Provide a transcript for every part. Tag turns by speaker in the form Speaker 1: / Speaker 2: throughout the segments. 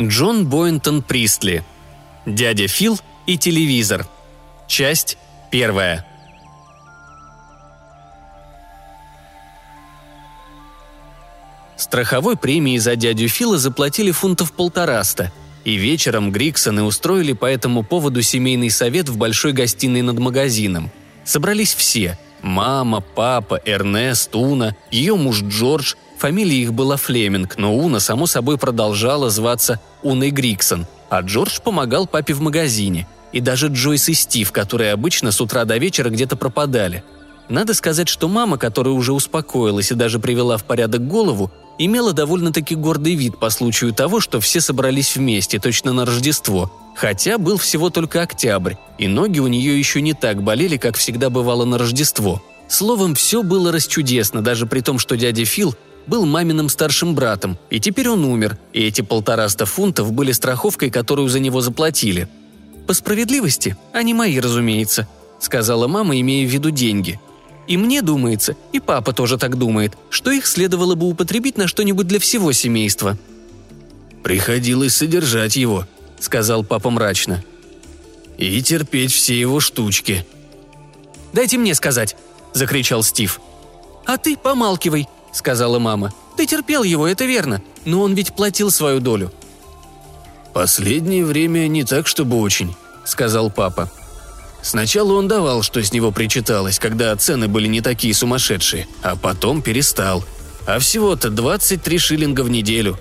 Speaker 1: Джон Бойнтон Пристли. Дядя Фил и телевизор. Часть первая. Страховой премии за дядю Фила заплатили фунтов полтораста, и вечером Гриксоны устроили по этому поводу семейный совет в большой гостиной над магазином. Собрались все – мама, папа, Эрнест, Уна, ее муж Джордж, фамилия их была Флеминг, но Уна, само собой, продолжала зваться Уной Гриксон, а Джордж помогал папе в магазине, и даже Джойс и Стив, которые обычно с утра до вечера где-то пропадали. Надо сказать, что мама, которая уже успокоилась и даже привела в порядок голову, имела довольно-таки гордый вид по случаю того, что все собрались вместе, точно на Рождество, хотя был всего только октябрь, и ноги у нее еще не так болели, как всегда бывало на Рождество. Словом, все было расчудесно, даже при том, что дядя Фил был маминым старшим братом, и теперь он умер, и эти полтораста фунтов были страховкой, которую за него заплатили. «По справедливости, они мои, разумеется», — сказала мама, имея в виду деньги — и мне думается, и папа тоже так думает, что их следовало бы употребить на что-нибудь для всего семейства».
Speaker 2: «Приходилось содержать его», — сказал папа мрачно. «И терпеть все его штучки».
Speaker 1: «Дайте мне сказать», — закричал Стив. «А ты помалкивай», — сказала мама. «Ты терпел его, это верно, но он ведь платил свою долю».
Speaker 2: «Последнее время не так, чтобы очень», — сказал папа. Сначала он давал, что с него причиталось, когда цены были не такие сумасшедшие, а потом перестал. А всего-то 23 шиллинга в неделю.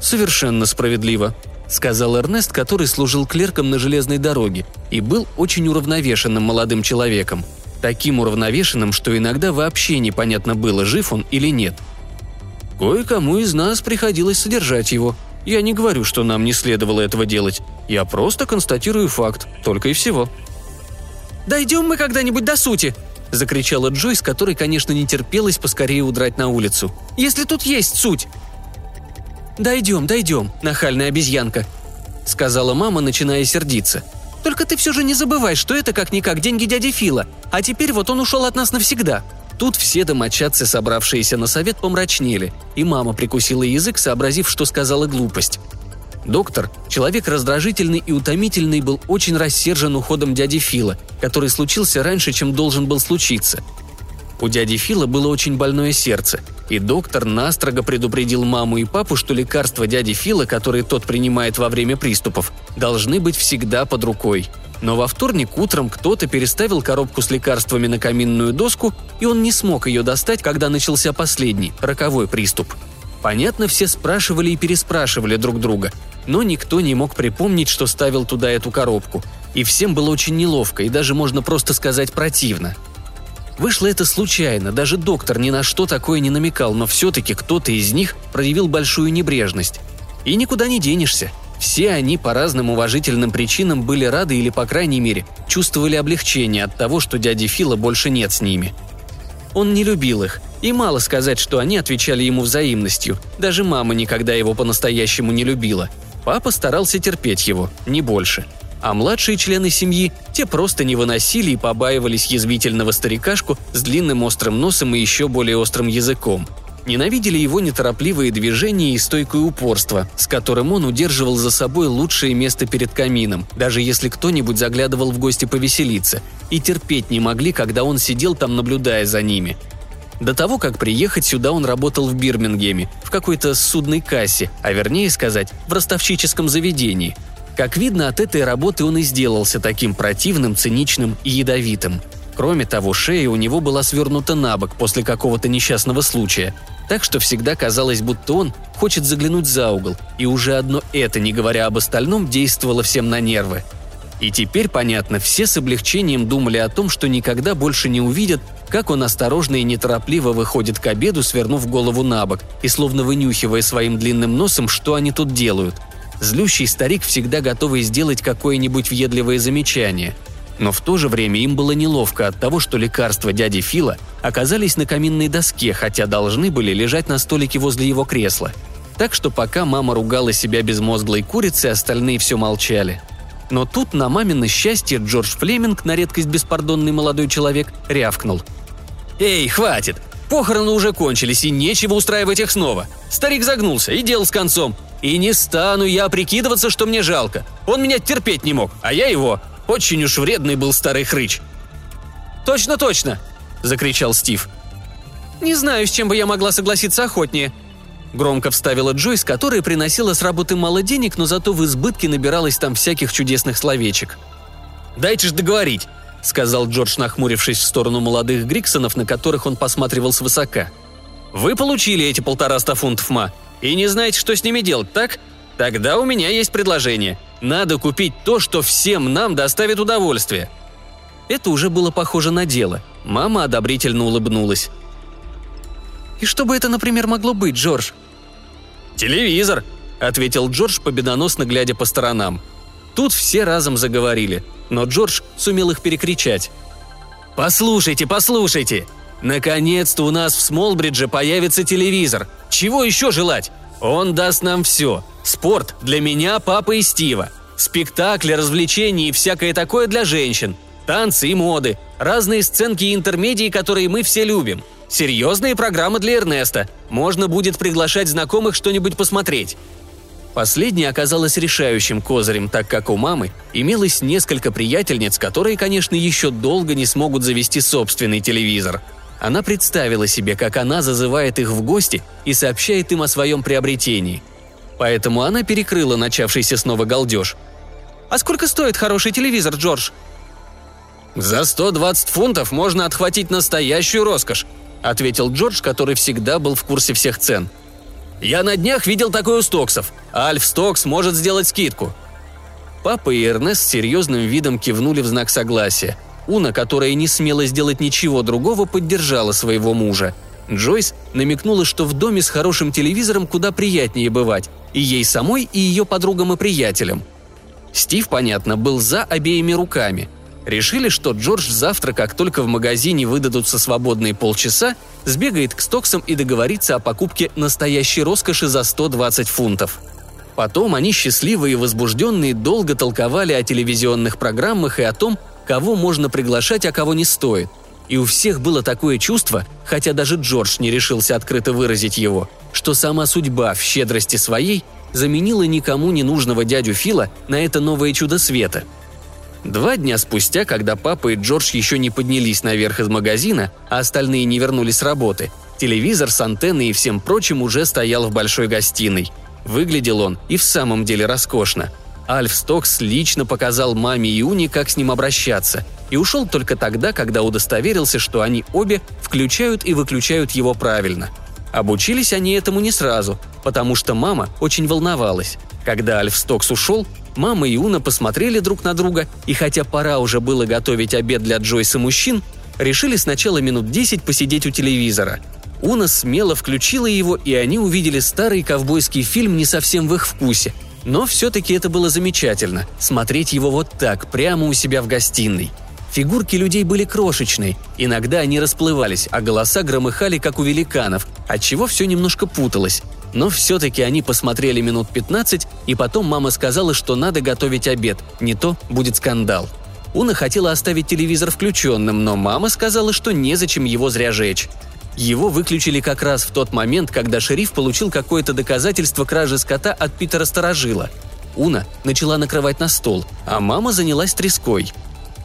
Speaker 1: «Совершенно справедливо», — сказал Эрнест, который служил клерком на железной дороге и был очень уравновешенным молодым человеком. Таким уравновешенным, что иногда вообще непонятно было, жив он или нет. «Кое-кому из нас приходилось содержать его», я не говорю, что нам не следовало этого делать. Я просто констатирую факт, только и всего». «Дойдем мы когда-нибудь до сути!» – закричала Джойс, которой, конечно, не терпелось поскорее удрать на улицу. «Если тут есть суть!» «Дойдем, дойдем, нахальная обезьянка», – сказала мама, начиная сердиться. «Только ты все же не забывай, что это как-никак деньги дяди Фила, а теперь вот он ушел от нас навсегда. Тут все домочадцы, собравшиеся на совет, помрачнели, и мама прикусила язык, сообразив, что сказала глупость. Доктор, человек раздражительный и утомительный, был очень рассержен уходом дяди Фила, который случился раньше, чем должен был случиться. У дяди Фила было очень больное сердце, и доктор настрого предупредил маму и папу, что лекарства дяди Фила, которые тот принимает во время приступов, должны быть всегда под рукой – но во вторник утром кто-то переставил коробку с лекарствами на каминную доску, и он не смог ее достать, когда начался последний, роковой приступ. Понятно, все спрашивали и переспрашивали друг друга, но никто не мог припомнить, что ставил туда эту коробку. И всем было очень неловко, и даже можно просто сказать противно. Вышло это случайно, даже доктор ни на что такое не намекал, но все-таки кто-то из них проявил большую небрежность. И никуда не денешься – все они по разным уважительным причинам были рады или, по крайней мере, чувствовали облегчение от того, что дяди Фила больше нет с ними. Он не любил их, и мало сказать, что они отвечали ему взаимностью. Даже мама никогда его по-настоящему не любила. Папа старался терпеть его, не больше. А младшие члены семьи, те просто не выносили и побаивались язвительного старикашку с длинным острым носом и еще более острым языком – Ненавидели его неторопливые движения и стойкое упорство, с которым он удерживал за собой лучшее место перед камином, даже если кто-нибудь заглядывал в гости повеселиться, и терпеть не могли, когда он сидел там, наблюдая за ними. До того, как приехать сюда, он работал в Бирмингеме, в какой-то судной кассе, а вернее сказать, в ростовщическом заведении. Как видно, от этой работы он и сделался таким противным, циничным и ядовитым. Кроме того, шея у него была свернута на бок после какого-то несчастного случая – так что всегда казалось, будто он хочет заглянуть за угол, и уже одно это, не говоря об остальном, действовало всем на нервы. И теперь, понятно, все с облегчением думали о том, что никогда больше не увидят, как он осторожно и неторопливо выходит к обеду, свернув голову на бок и словно вынюхивая своим длинным носом, что они тут делают. Злющий старик всегда готовый сделать какое-нибудь въедливое замечание – но в то же время им было неловко от того, что лекарства дяди Фила оказались на каминной доске, хотя должны были лежать на столике возле его кресла. Так что пока мама ругала себя безмозглой курицей, остальные все молчали. Но тут на мамино счастье Джордж Флеминг, на редкость беспардонный молодой человек, рявкнул. «Эй, хватит! Похороны уже кончились, и нечего устраивать их снова. Старик загнулся, и дело с концом. И не стану я прикидываться, что мне жалко. Он меня терпеть не мог, а я его. Очень уж вредный был старый хрыч». «Точно, точно!» – закричал Стив. «Не знаю, с чем бы я могла согласиться охотнее», Громко вставила Джойс, которая приносила с работы мало денег, но зато в избытке набиралось там всяких чудесных словечек. «Дайте ж договорить», — сказал Джордж, нахмурившись в сторону молодых Гриксонов, на которых он посматривал свысока. «Вы получили эти полтораста фунтов ма и не знаете, что с ними делать, так? Тогда у меня есть предложение. Надо купить то, что всем нам доставит удовольствие». Это уже было похоже на дело. Мама одобрительно улыбнулась. «И что бы это, например, могло быть, Джордж?» «Телевизор», — ответил Джордж, победоносно глядя по сторонам. Тут все разом заговорили, но Джордж сумел их перекричать. «Послушайте, послушайте! Наконец-то у нас в Смолбридже появится телевизор. Чего еще желать? Он даст нам все. Спорт для меня, папы и Стива. Спектакли, развлечения и всякое такое для женщин. Танцы и моды. Разные сценки и интермедии, которые мы все любим. Серьезные программы для Эрнеста. Можно будет приглашать знакомых что-нибудь посмотреть. Последняя оказалась решающим козырем, так как у мамы имелось несколько приятельниц, которые, конечно, еще долго не смогут завести собственный телевизор. Она представила себе, как она зазывает их в гости и сообщает им о своем приобретении. Поэтому она перекрыла начавшийся снова галдеж. «А сколько стоит хороший телевизор, Джордж?» «За 120 фунтов можно отхватить настоящую роскошь», — ответил Джордж, который всегда был в курсе всех цен. «Я на днях видел такой у Стоксов. Альф Стокс может сделать скидку». Папа и Эрнест с серьезным видом кивнули в знак согласия. Уна, которая не смела сделать ничего другого, поддержала своего мужа. Джойс намекнула, что в доме с хорошим телевизором куда приятнее бывать, и ей самой, и ее подругам и приятелям. Стив, понятно, был за обеими руками – Решили, что Джордж завтра, как только в магазине выдадутся свободные полчаса, сбегает к Стоксам и договорится о покупке настоящей роскоши за 120 фунтов. Потом они, счастливые и возбужденные, долго толковали о телевизионных программах и о том, кого можно приглашать, а кого не стоит. И у всех было такое чувство, хотя даже Джордж не решился открыто выразить его, что сама судьба в щедрости своей заменила никому не нужного дядю Фила на это новое чудо света – Два дня спустя, когда папа и Джордж еще не поднялись наверх из магазина, а остальные не вернулись с работы, телевизор с антенной и всем прочим уже стоял в большой гостиной. Выглядел он и в самом деле роскошно. Альф Стокс лично показал маме и Уни, как с ним обращаться, и ушел только тогда, когда удостоверился, что они обе включают и выключают его правильно. Обучились они этому не сразу, потому что мама очень волновалась. Когда Альф Стокс ушел, Мама и Уна посмотрели друг на друга, и хотя пора уже было готовить обед для Джойса мужчин, решили сначала минут десять посидеть у телевизора. Уна смело включила его, и они увидели старый ковбойский фильм не совсем в их вкусе. Но все-таки это было замечательно – смотреть его вот так, прямо у себя в гостиной. Фигурки людей были крошечные, иногда они расплывались, а голоса громыхали, как у великанов, отчего все немножко путалось. Но все-таки они посмотрели минут 15, и потом мама сказала, что надо готовить обед, не то будет скандал. Уна хотела оставить телевизор включенным, но мама сказала, что незачем его зря жечь. Его выключили как раз в тот момент, когда шериф получил какое-то доказательство кражи скота от Питера Старожила. Уна начала накрывать на стол, а мама занялась треской.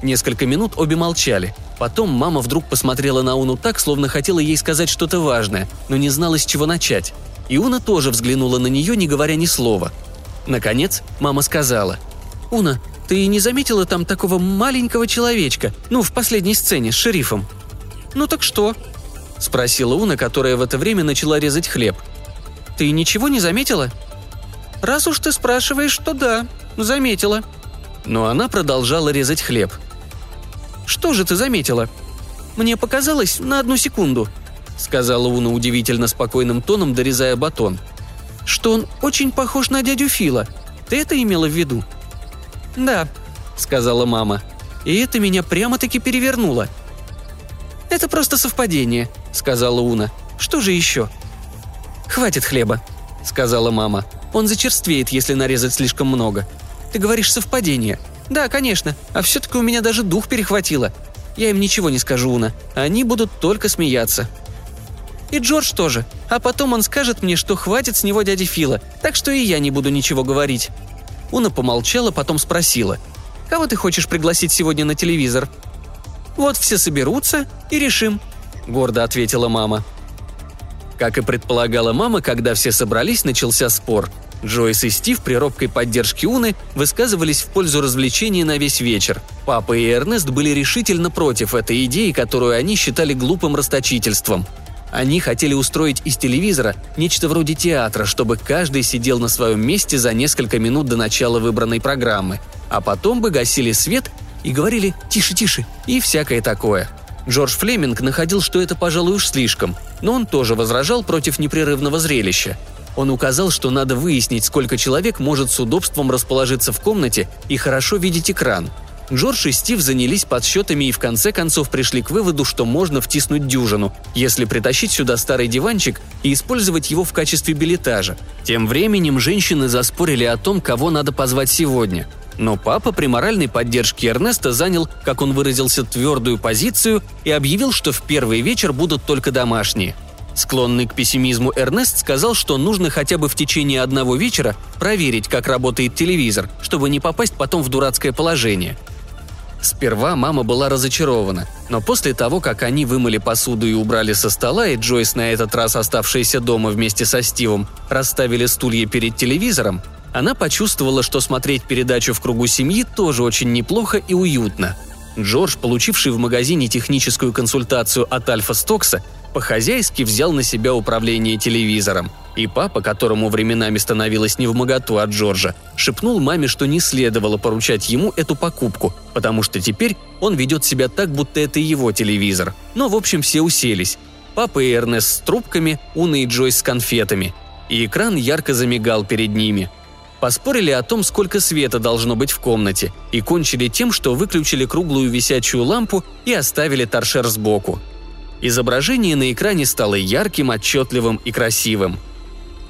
Speaker 1: Несколько минут обе молчали. Потом мама вдруг посмотрела на Уну так, словно хотела ей сказать что-то важное, но не знала, с чего начать. Иуна тоже взглянула на нее, не говоря ни слова. Наконец, мама сказала. «Уна, ты не заметила там такого маленького человечка? Ну, в последней сцене с шерифом?» «Ну так что?» – спросила Уна, которая в это время начала резать хлеб. «Ты ничего не заметила?» «Раз уж ты спрашиваешь, то да, заметила». Но она продолжала резать хлеб. «Что же ты заметила?» «Мне показалось на одну секунду», сказала Уна удивительно спокойным тоном, дорезая батон. «Что он очень похож на дядю Фила. Ты это имела в виду?» «Да», — сказала мама. «И это меня прямо-таки перевернуло». «Это просто совпадение», — сказала Уна. «Что же еще?» «Хватит хлеба», — сказала мама. «Он зачерствеет, если нарезать слишком много. Ты говоришь совпадение. Да, конечно, а все-таки у меня даже дух перехватило. Я им ничего не скажу, Уна. Они будут только смеяться. И Джордж тоже. А потом он скажет мне, что хватит с него дяди Фила, так что и я не буду ничего говорить». Уна помолчала, потом спросила. «Кого ты хочешь пригласить сегодня на телевизор?» «Вот все соберутся и решим», — гордо ответила мама. Как и предполагала мама, когда все собрались, начался спор. Джойс и Стив при робкой поддержке Уны высказывались в пользу развлечений на весь вечер. Папа и Эрнест были решительно против этой идеи, которую они считали глупым расточительством. Они хотели устроить из телевизора нечто вроде театра, чтобы каждый сидел на своем месте за несколько минут до начала выбранной программы, а потом бы гасили свет и говорили «тише, тише» и всякое такое. Джордж Флеминг находил, что это, пожалуй, уж слишком, но он тоже возражал против непрерывного зрелища. Он указал, что надо выяснить, сколько человек может с удобством расположиться в комнате и хорошо видеть экран. Джордж и Стив занялись подсчетами и в конце концов пришли к выводу, что можно втиснуть дюжину, если притащить сюда старый диванчик и использовать его в качестве билетажа. Тем временем женщины заспорили о том, кого надо позвать сегодня. Но папа при моральной поддержке Эрнеста занял, как он выразился, твердую позицию и объявил, что в первый вечер будут только домашние – Склонный к пессимизму Эрнест сказал, что нужно хотя бы в течение одного вечера проверить, как работает телевизор, чтобы не попасть потом в дурацкое положение. Сперва мама была разочарована, но после того, как они вымыли посуду и убрали со стола, и Джойс на этот раз оставшаяся дома вместе со Стивом расставили стулья перед телевизором, она почувствовала, что смотреть передачу в кругу семьи тоже очень неплохо и уютно. Джордж, получивший в магазине техническую консультацию от Альфа Стокса, по-хозяйски взял на себя управление телевизором. И папа, которому временами становилось не в моготу от Джорджа, шепнул маме, что не следовало поручать ему эту покупку, потому что теперь он ведет себя так, будто это его телевизор. Но, в общем, все уселись. Папа и Эрнест с трубками, Уна и Джойс с конфетами. И экран ярко замигал перед ними. Поспорили о том, сколько света должно быть в комнате, и кончили тем, что выключили круглую висячую лампу и оставили торшер сбоку – Изображение на экране стало ярким, отчетливым и красивым.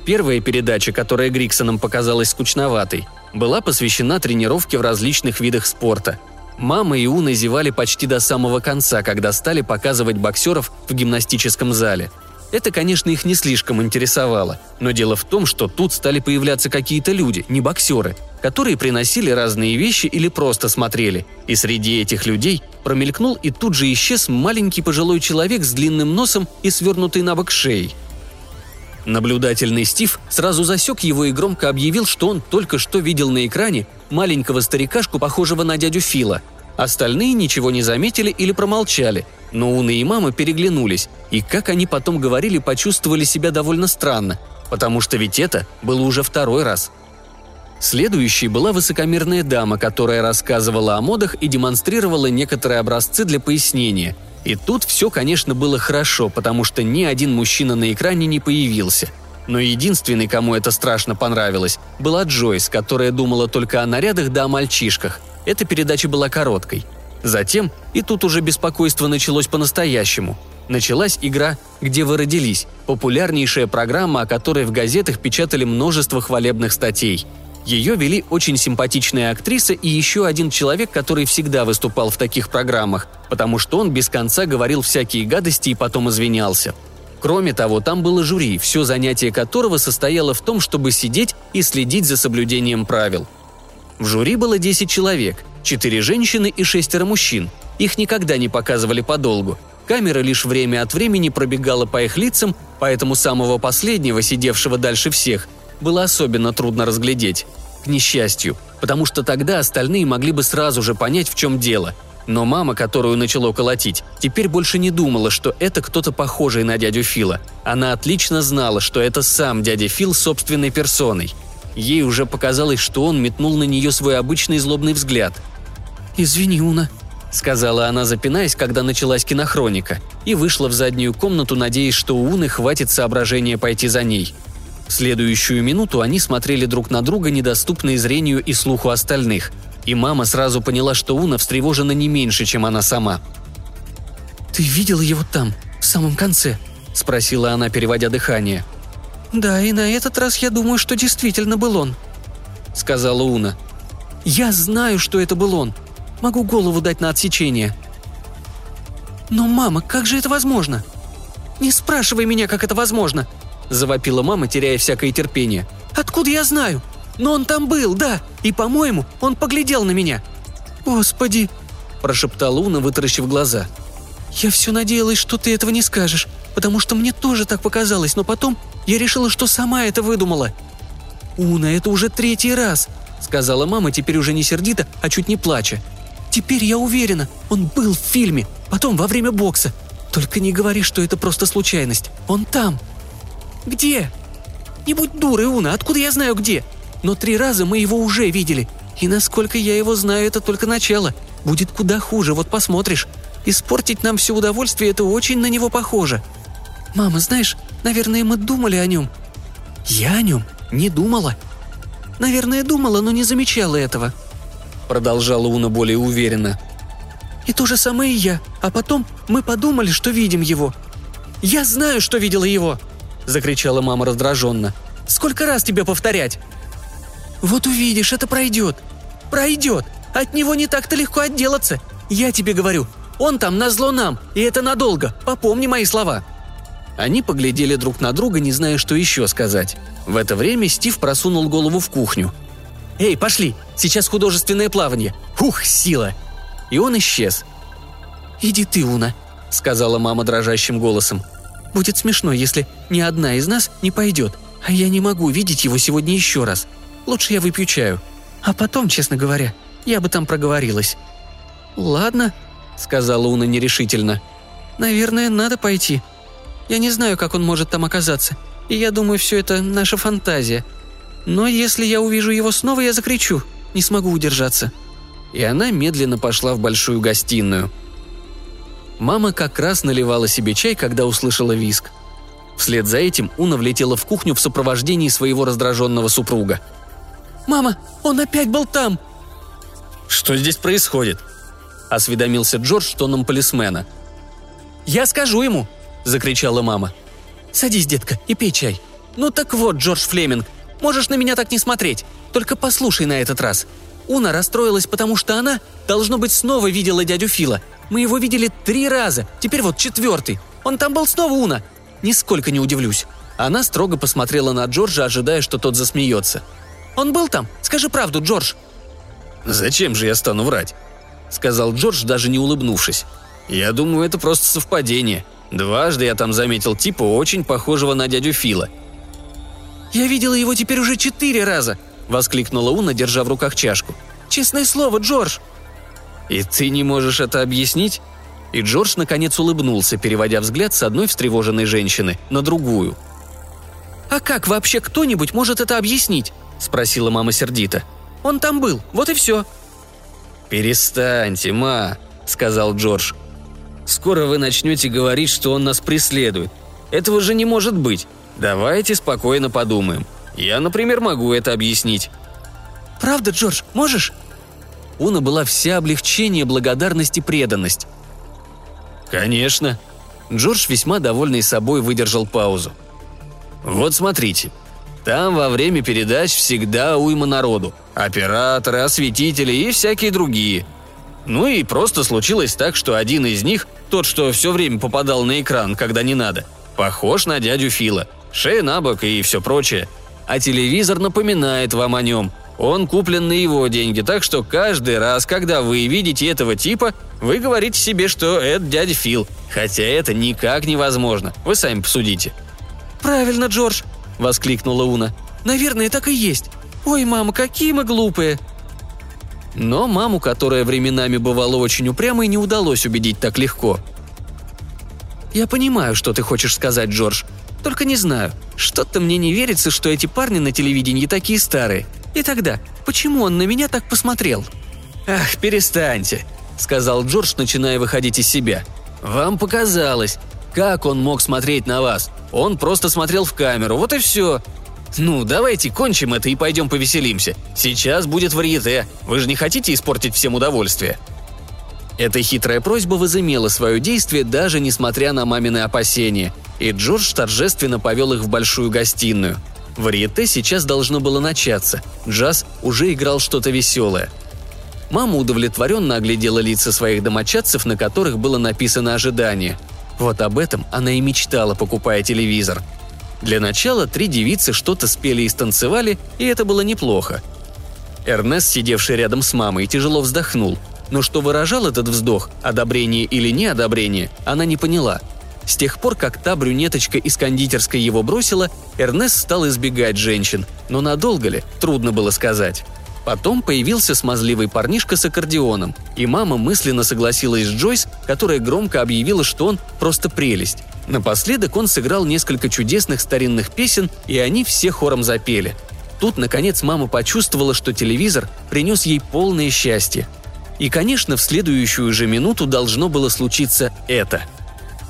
Speaker 1: Первая передача, которая Гриксонам показалась скучноватой, была посвящена тренировке в различных видах спорта. Мама и Уна зевали почти до самого конца, когда стали показывать боксеров в гимнастическом зале. Это, конечно, их не слишком интересовало, но дело в том, что тут стали появляться какие-то люди, не боксеры, которые приносили разные вещи или просто смотрели, и среди этих людей промелькнул и тут же исчез маленький пожилой человек с длинным носом и свернутой на бок шеей. Наблюдательный Стив сразу засек его и громко объявил, что он только что видел на экране маленького старикашку, похожего на дядю Фила. Остальные ничего не заметили или промолчали, но Уна и мама переглянулись, и, как они потом говорили, почувствовали себя довольно странно, потому что ведь это было уже второй раз – Следующей была высокомерная дама, которая рассказывала о модах и демонстрировала некоторые образцы для пояснения. И тут все, конечно, было хорошо, потому что ни один мужчина на экране не появился. Но единственный, кому это страшно понравилось, была Джойс, которая думала только о нарядах да о мальчишках. Эта передача была короткой. Затем, и тут уже беспокойство началось по-настоящему. Началась игра «Где вы родились», популярнейшая программа, о которой в газетах печатали множество хвалебных статей – ее вели очень симпатичная актриса и еще один человек, который всегда выступал в таких программах, потому что он без конца говорил всякие гадости и потом извинялся. Кроме того, там было жюри, все занятие которого состояло в том, чтобы сидеть и следить за соблюдением правил. В жюри было 10 человек, 4 женщины и шестеро мужчин. Их никогда не показывали подолгу. Камера лишь время от времени пробегала по их лицам, поэтому самого последнего, сидевшего дальше всех, было особенно трудно разглядеть. К несчастью, потому что тогда остальные могли бы сразу же понять, в чем дело. Но мама, которую начало колотить, теперь больше не думала, что это кто-то похожий на дядю Фила. Она отлично знала, что это сам дядя Фил собственной персоной. Ей уже показалось, что он метнул на нее свой обычный злобный взгляд. «Извини, Уна», — сказала она, запинаясь, когда началась кинохроника, и вышла в заднюю комнату, надеясь, что у Уны хватит соображения пойти за ней — следующую минуту они смотрели друг на друга, недоступные зрению и слуху остальных. И мама сразу поняла, что Уна встревожена не меньше, чем она сама. «Ты видела его там, в самом конце?» – спросила она, переводя дыхание. «Да, и на этот раз я думаю, что действительно был он», – сказала Уна. «Я знаю, что это был он. Могу голову дать на отсечение». «Но, мама, как же это возможно?» «Не спрашивай меня, как это возможно!» – завопила мама, теряя всякое терпение. «Откуда я знаю? Но он там был, да, и, по-моему, он поглядел на меня». «Господи!» – прошептала Уна, вытаращив глаза. «Я все надеялась, что ты этого не скажешь, потому что мне тоже так показалось, но потом я решила, что сама это выдумала». «Уна, это уже третий раз», — сказала мама, теперь уже не сердито, а чуть не плача. «Теперь я уверена, он был в фильме, потом во время бокса. Только не говори, что это просто случайность. Он там». «Где?» «Не будь дурой, Уна, откуда я знаю где? Но три раза мы его уже видели. И насколько я его знаю, это только начало. Будет куда хуже, вот посмотришь. Испортить нам все удовольствие – это очень на него похоже. Мама, знаешь, наверное, мы думали о нем». «Я о нем? Не думала?» «Наверное, думала, но не замечала этого», – продолжала Уна более уверенно. «И то же самое и я. А потом мы подумали, что видим его». «Я знаю, что видела его!» – закричала мама раздраженно. «Сколько раз тебе повторять?» «Вот увидишь, это пройдет. Пройдет. От него не так-то легко отделаться. Я тебе говорю, он там назло нам, и это надолго. Попомни мои слова». Они поглядели друг на друга, не зная, что еще сказать. В это время Стив просунул голову в кухню. «Эй, пошли! Сейчас художественное плавание! Ух, сила!» И он исчез. «Иди ты, Уна», — сказала мама дрожащим голосом. «Будет смешно, если ни одна из нас не пойдет, а я не могу видеть его сегодня еще раз. Лучше я выпью чаю. А потом, честно говоря, я бы там проговорилась». «Ладно», — сказала Уна нерешительно. «Наверное, надо пойти. Я не знаю, как он может там оказаться, и я думаю, все это наша фантазия. Но если я увижу его снова, я закричу. Не смогу удержаться». И она медленно пошла в большую гостиную. Мама как раз наливала себе чай, когда услышала виск. Вслед за этим Уна влетела в кухню в сопровождении своего раздраженного супруга. «Мама, он опять был там!» «Что здесь происходит?» – осведомился Джордж тоном полисмена. «Я скажу ему!» – закричала мама. «Садись, детка, и пей чай. Ну так вот, Джордж Флеминг, можешь на меня так не смотреть. Только послушай на этот раз. Уна расстроилась, потому что она, должно быть, снова видела дядю Фила. Мы его видели три раза, теперь вот четвертый. Он там был снова, Уна. Нисколько не удивлюсь». Она строго посмотрела на Джорджа, ожидая, что тот засмеется. «Он был там? Скажи правду, Джордж!»
Speaker 2: «Зачем же я стану врать?» — сказал Джордж, даже не улыбнувшись. «Я думаю, это просто совпадение. Дважды я там заметил типа очень похожего на дядю Фила.
Speaker 1: «Я видела его теперь уже четыре раза!» – воскликнула Уна, держа в руках чашку. «Честное слово, Джордж!»
Speaker 2: «И ты не можешь это объяснить?» И Джордж наконец улыбнулся, переводя взгляд с одной встревоженной женщины на другую.
Speaker 1: «А как вообще кто-нибудь может это объяснить?» – спросила мама сердито. «Он там был, вот и все».
Speaker 2: «Перестаньте, ма», – сказал Джордж. Скоро вы начнете говорить, что он нас преследует. Этого же не может быть. Давайте спокойно подумаем. Я, например, могу это объяснить».
Speaker 1: «Правда, Джордж, можешь?» Уна была вся облегчение, благодарность и преданность.
Speaker 2: «Конечно». Джордж, весьма довольный собой, выдержал паузу. «Вот смотрите. Там во время передач всегда уйма народу. Операторы, осветители и всякие другие – ну и просто случилось так, что один из них, тот, что все время попадал на экран, когда не надо, похож на дядю Фила. Шея на бок и все прочее. А телевизор напоминает вам о нем. Он куплен на его деньги, так что каждый раз, когда вы видите этого типа, вы говорите себе, что это дядя Фил. Хотя это никак невозможно. Вы сами посудите.
Speaker 1: «Правильно, Джордж!» – воскликнула Уна. «Наверное, так и есть. Ой, мама, какие мы глупые!»
Speaker 2: Но маму, которая временами бывала очень упрямой, не удалось убедить так легко.
Speaker 1: «Я понимаю, что ты хочешь сказать, Джордж. Только не знаю. Что-то мне не верится, что эти парни на телевидении такие старые. И тогда, почему он на меня так посмотрел?»
Speaker 2: «Ах, перестаньте», — сказал Джордж, начиная выходить из себя. «Вам показалось. Как он мог смотреть на вас? Он просто смотрел в камеру, вот и все. «Ну, давайте кончим это и пойдем повеселимся. Сейчас будет варьете. Вы же не хотите испортить всем удовольствие?»
Speaker 1: Эта хитрая просьба возымела свое действие, даже несмотря на мамины опасения, и Джордж торжественно повел их в большую гостиную. Варьете сейчас должно было начаться. Джаз уже играл что-то веселое. Мама удовлетворенно оглядела лица своих домочадцев, на которых было написано ожидание. Вот об этом она и мечтала, покупая телевизор. Для начала три девицы что-то спели и станцевали, и это было неплохо. Эрнест, сидевший рядом с мамой, тяжело вздохнул. Но что выражал этот вздох, одобрение или неодобрение, она не поняла. С тех пор, как та брюнеточка из кондитерской его бросила, Эрнест стал избегать женщин. Но надолго ли, трудно было сказать. Потом появился смазливый парнишка с аккордеоном, и мама мысленно согласилась с Джойс, которая громко объявила, что он просто прелесть. Напоследок он сыграл несколько чудесных старинных песен, и они все хором запели. Тут, наконец, мама почувствовала, что телевизор принес ей полное счастье. И, конечно, в следующую же минуту должно было случиться это.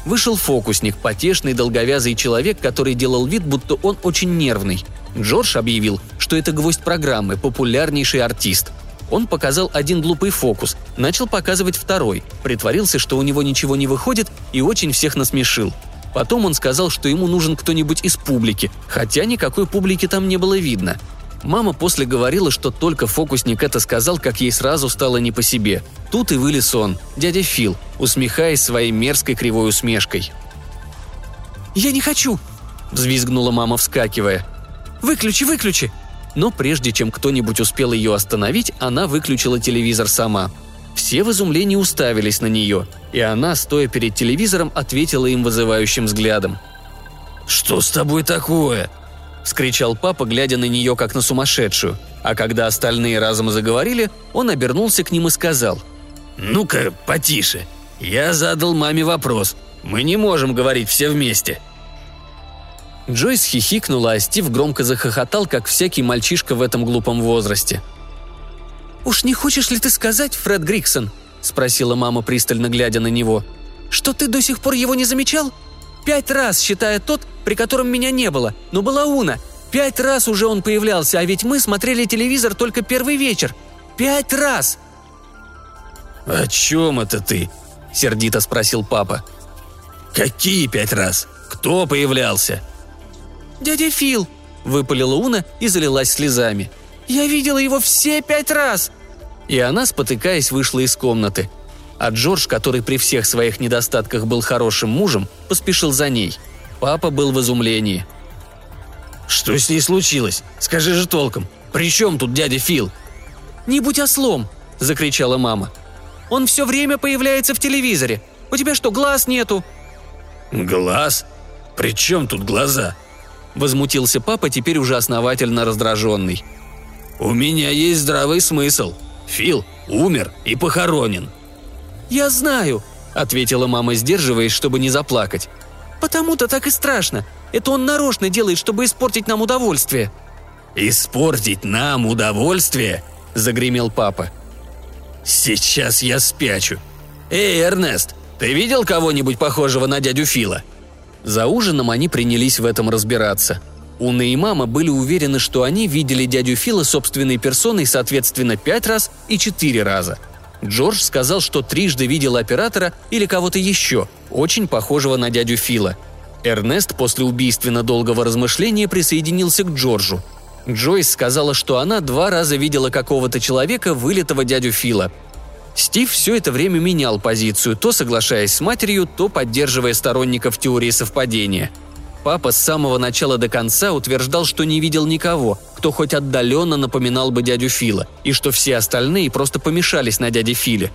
Speaker 1: Вышел фокусник, потешный долговязый человек, который делал вид, будто он очень нервный – Джордж объявил, что это гвоздь программы, популярнейший артист. Он показал один глупый фокус, начал показывать второй, притворился, что у него ничего не выходит и очень всех насмешил. Потом он сказал, что ему нужен кто-нибудь из публики, хотя никакой публики там не было видно. Мама после говорила, что только фокусник это сказал, как ей сразу стало не по себе. Тут и вылез он, дядя Фил, усмехаясь своей мерзкой кривой усмешкой.
Speaker 3: «Я не хочу!» – взвизгнула мама, вскакивая. Выключи, выключи!»
Speaker 1: Но прежде чем кто-нибудь успел ее остановить, она выключила телевизор сама. Все в изумлении уставились на нее, и она, стоя перед телевизором, ответила им вызывающим взглядом.
Speaker 2: «Что с тобой такое?»
Speaker 1: – вскричал папа, глядя на нее как на сумасшедшую. А когда остальные разом заговорили, он обернулся к ним и сказал.
Speaker 2: «Ну-ка, потише. Я задал маме вопрос. Мы не можем говорить все вместе.
Speaker 1: Джойс хихикнула, а Стив громко захохотал, как всякий мальчишка в этом глупом возрасте.
Speaker 3: «Уж не хочешь ли ты сказать, Фред Гриксон?» – спросила мама, пристально глядя на него. «Что ты до сих пор его не замечал? Пять раз, считая тот, при котором меня не было, но была Уна. Пять раз уже он появлялся, а ведь мы смотрели телевизор только первый вечер. Пять раз!»
Speaker 2: «О чем это ты?» – сердито спросил папа. «Какие пять раз? Кто появлялся?»
Speaker 3: «Дядя Фил!» – выпалила Уна и залилась слезами. «Я видела его все пять раз!»
Speaker 1: И она, спотыкаясь, вышла из комнаты. А Джордж, который при всех своих недостатках был хорошим мужем, поспешил за ней. Папа был в изумлении.
Speaker 2: «Что с ней случилось? Скажи же толком. При чем тут дядя Фил?»
Speaker 3: «Не будь ослом!» – закричала мама. «Он все время появляется в телевизоре. У тебя что, глаз нету?»
Speaker 2: «Глаз? При чем тут глаза?»
Speaker 1: – возмутился папа, теперь уже основательно раздраженный.
Speaker 2: «У меня есть здравый смысл. Фил умер и похоронен».
Speaker 3: «Я знаю», – ответила мама, сдерживаясь, чтобы не заплакать. «Потому-то так и страшно. Это он нарочно делает, чтобы испортить нам удовольствие».
Speaker 2: «Испортить нам удовольствие?» – загремел папа. «Сейчас я спячу. Эй, Эрнест, ты видел кого-нибудь похожего на дядю Фила?»
Speaker 1: За ужином они принялись в этом разбираться. Уна и мама были уверены, что они видели дядю Фила собственной персоной, соответственно, пять раз и четыре раза. Джордж сказал, что трижды видел оператора или кого-то еще, очень похожего на дядю Фила. Эрнест после убийственно долгого размышления присоединился к Джорджу. Джойс сказала, что она два раза видела какого-то человека, вылитого дядю Фила – Стив все это время менял позицию, то соглашаясь с матерью, то поддерживая сторонников теории совпадения. Папа с самого начала до конца утверждал, что не видел никого, кто хоть отдаленно напоминал бы дядю Фила, и что все остальные просто помешались на дяде Филе.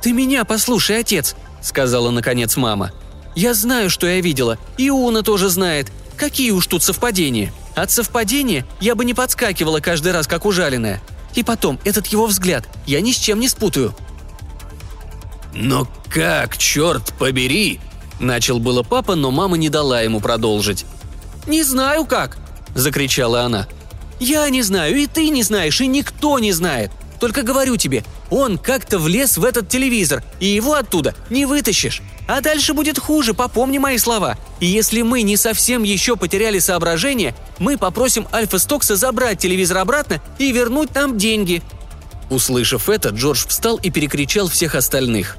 Speaker 3: «Ты меня послушай, отец», — сказала наконец мама. «Я знаю, что я видела, и Уна тоже знает. Какие уж тут совпадения? От совпадения я бы не подскакивала каждый раз, как ужаленная. И потом, этот его взгляд, я ни с чем не спутаю.
Speaker 2: «Но как, черт побери!» – начал было папа, но мама не дала ему продолжить.
Speaker 3: «Не знаю как!» – закричала она. «Я не знаю, и ты не знаешь, и никто не знает. Только говорю тебе, он как-то влез в этот телевизор, и его оттуда не вытащишь. А дальше будет хуже, попомни мои слова. И если мы не совсем еще потеряли соображение, мы попросим Альфа Стокса забрать телевизор обратно и вернуть нам деньги».
Speaker 1: Услышав это, Джордж встал и перекричал всех остальных.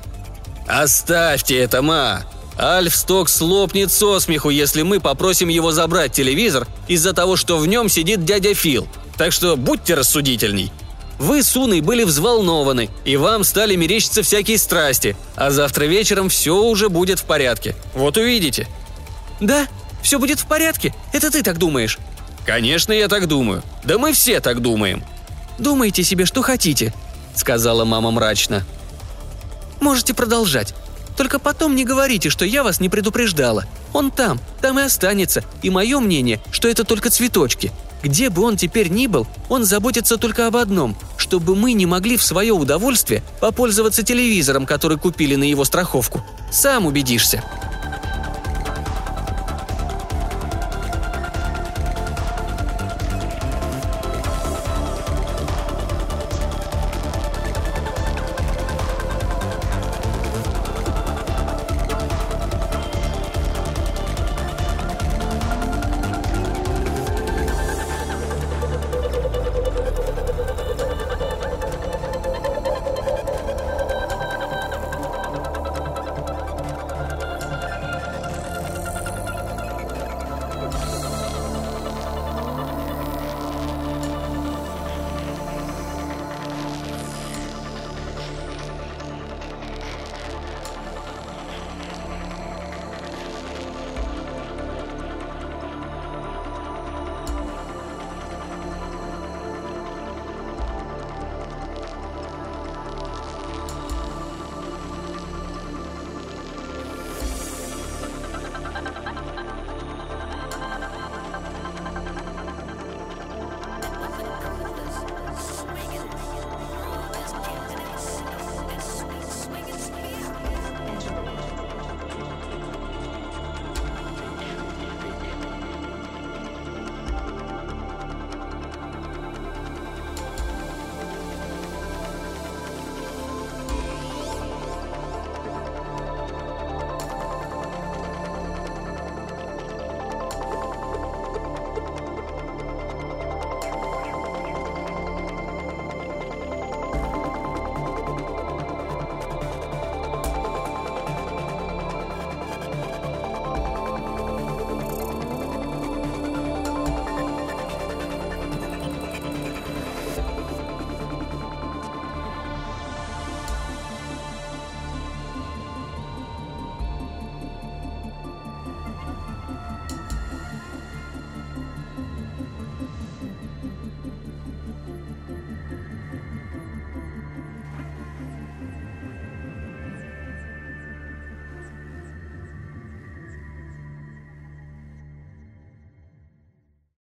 Speaker 2: «Оставьте это, ма! Альф Стокс лопнет со смеху, если мы попросим его забрать телевизор из-за того, что в нем сидит дядя Фил. Так что будьте рассудительней.
Speaker 3: Вы с Уной были взволнованы, и вам стали мерещиться всякие страсти, а завтра вечером все уже будет в порядке. Вот увидите». «Да? Все будет в порядке? Это ты так думаешь?»
Speaker 2: «Конечно, я так думаю. Да мы все так думаем».
Speaker 3: «Думайте себе, что хотите», — сказала мама мрачно. «Можете продолжать. Только потом не говорите, что я вас не предупреждала. Он там, там и останется, и мое мнение, что это только цветочки. Где бы он теперь ни был, он заботится только об одном, чтобы мы не могли в свое удовольствие попользоваться телевизором, который купили на его страховку. Сам убедишься».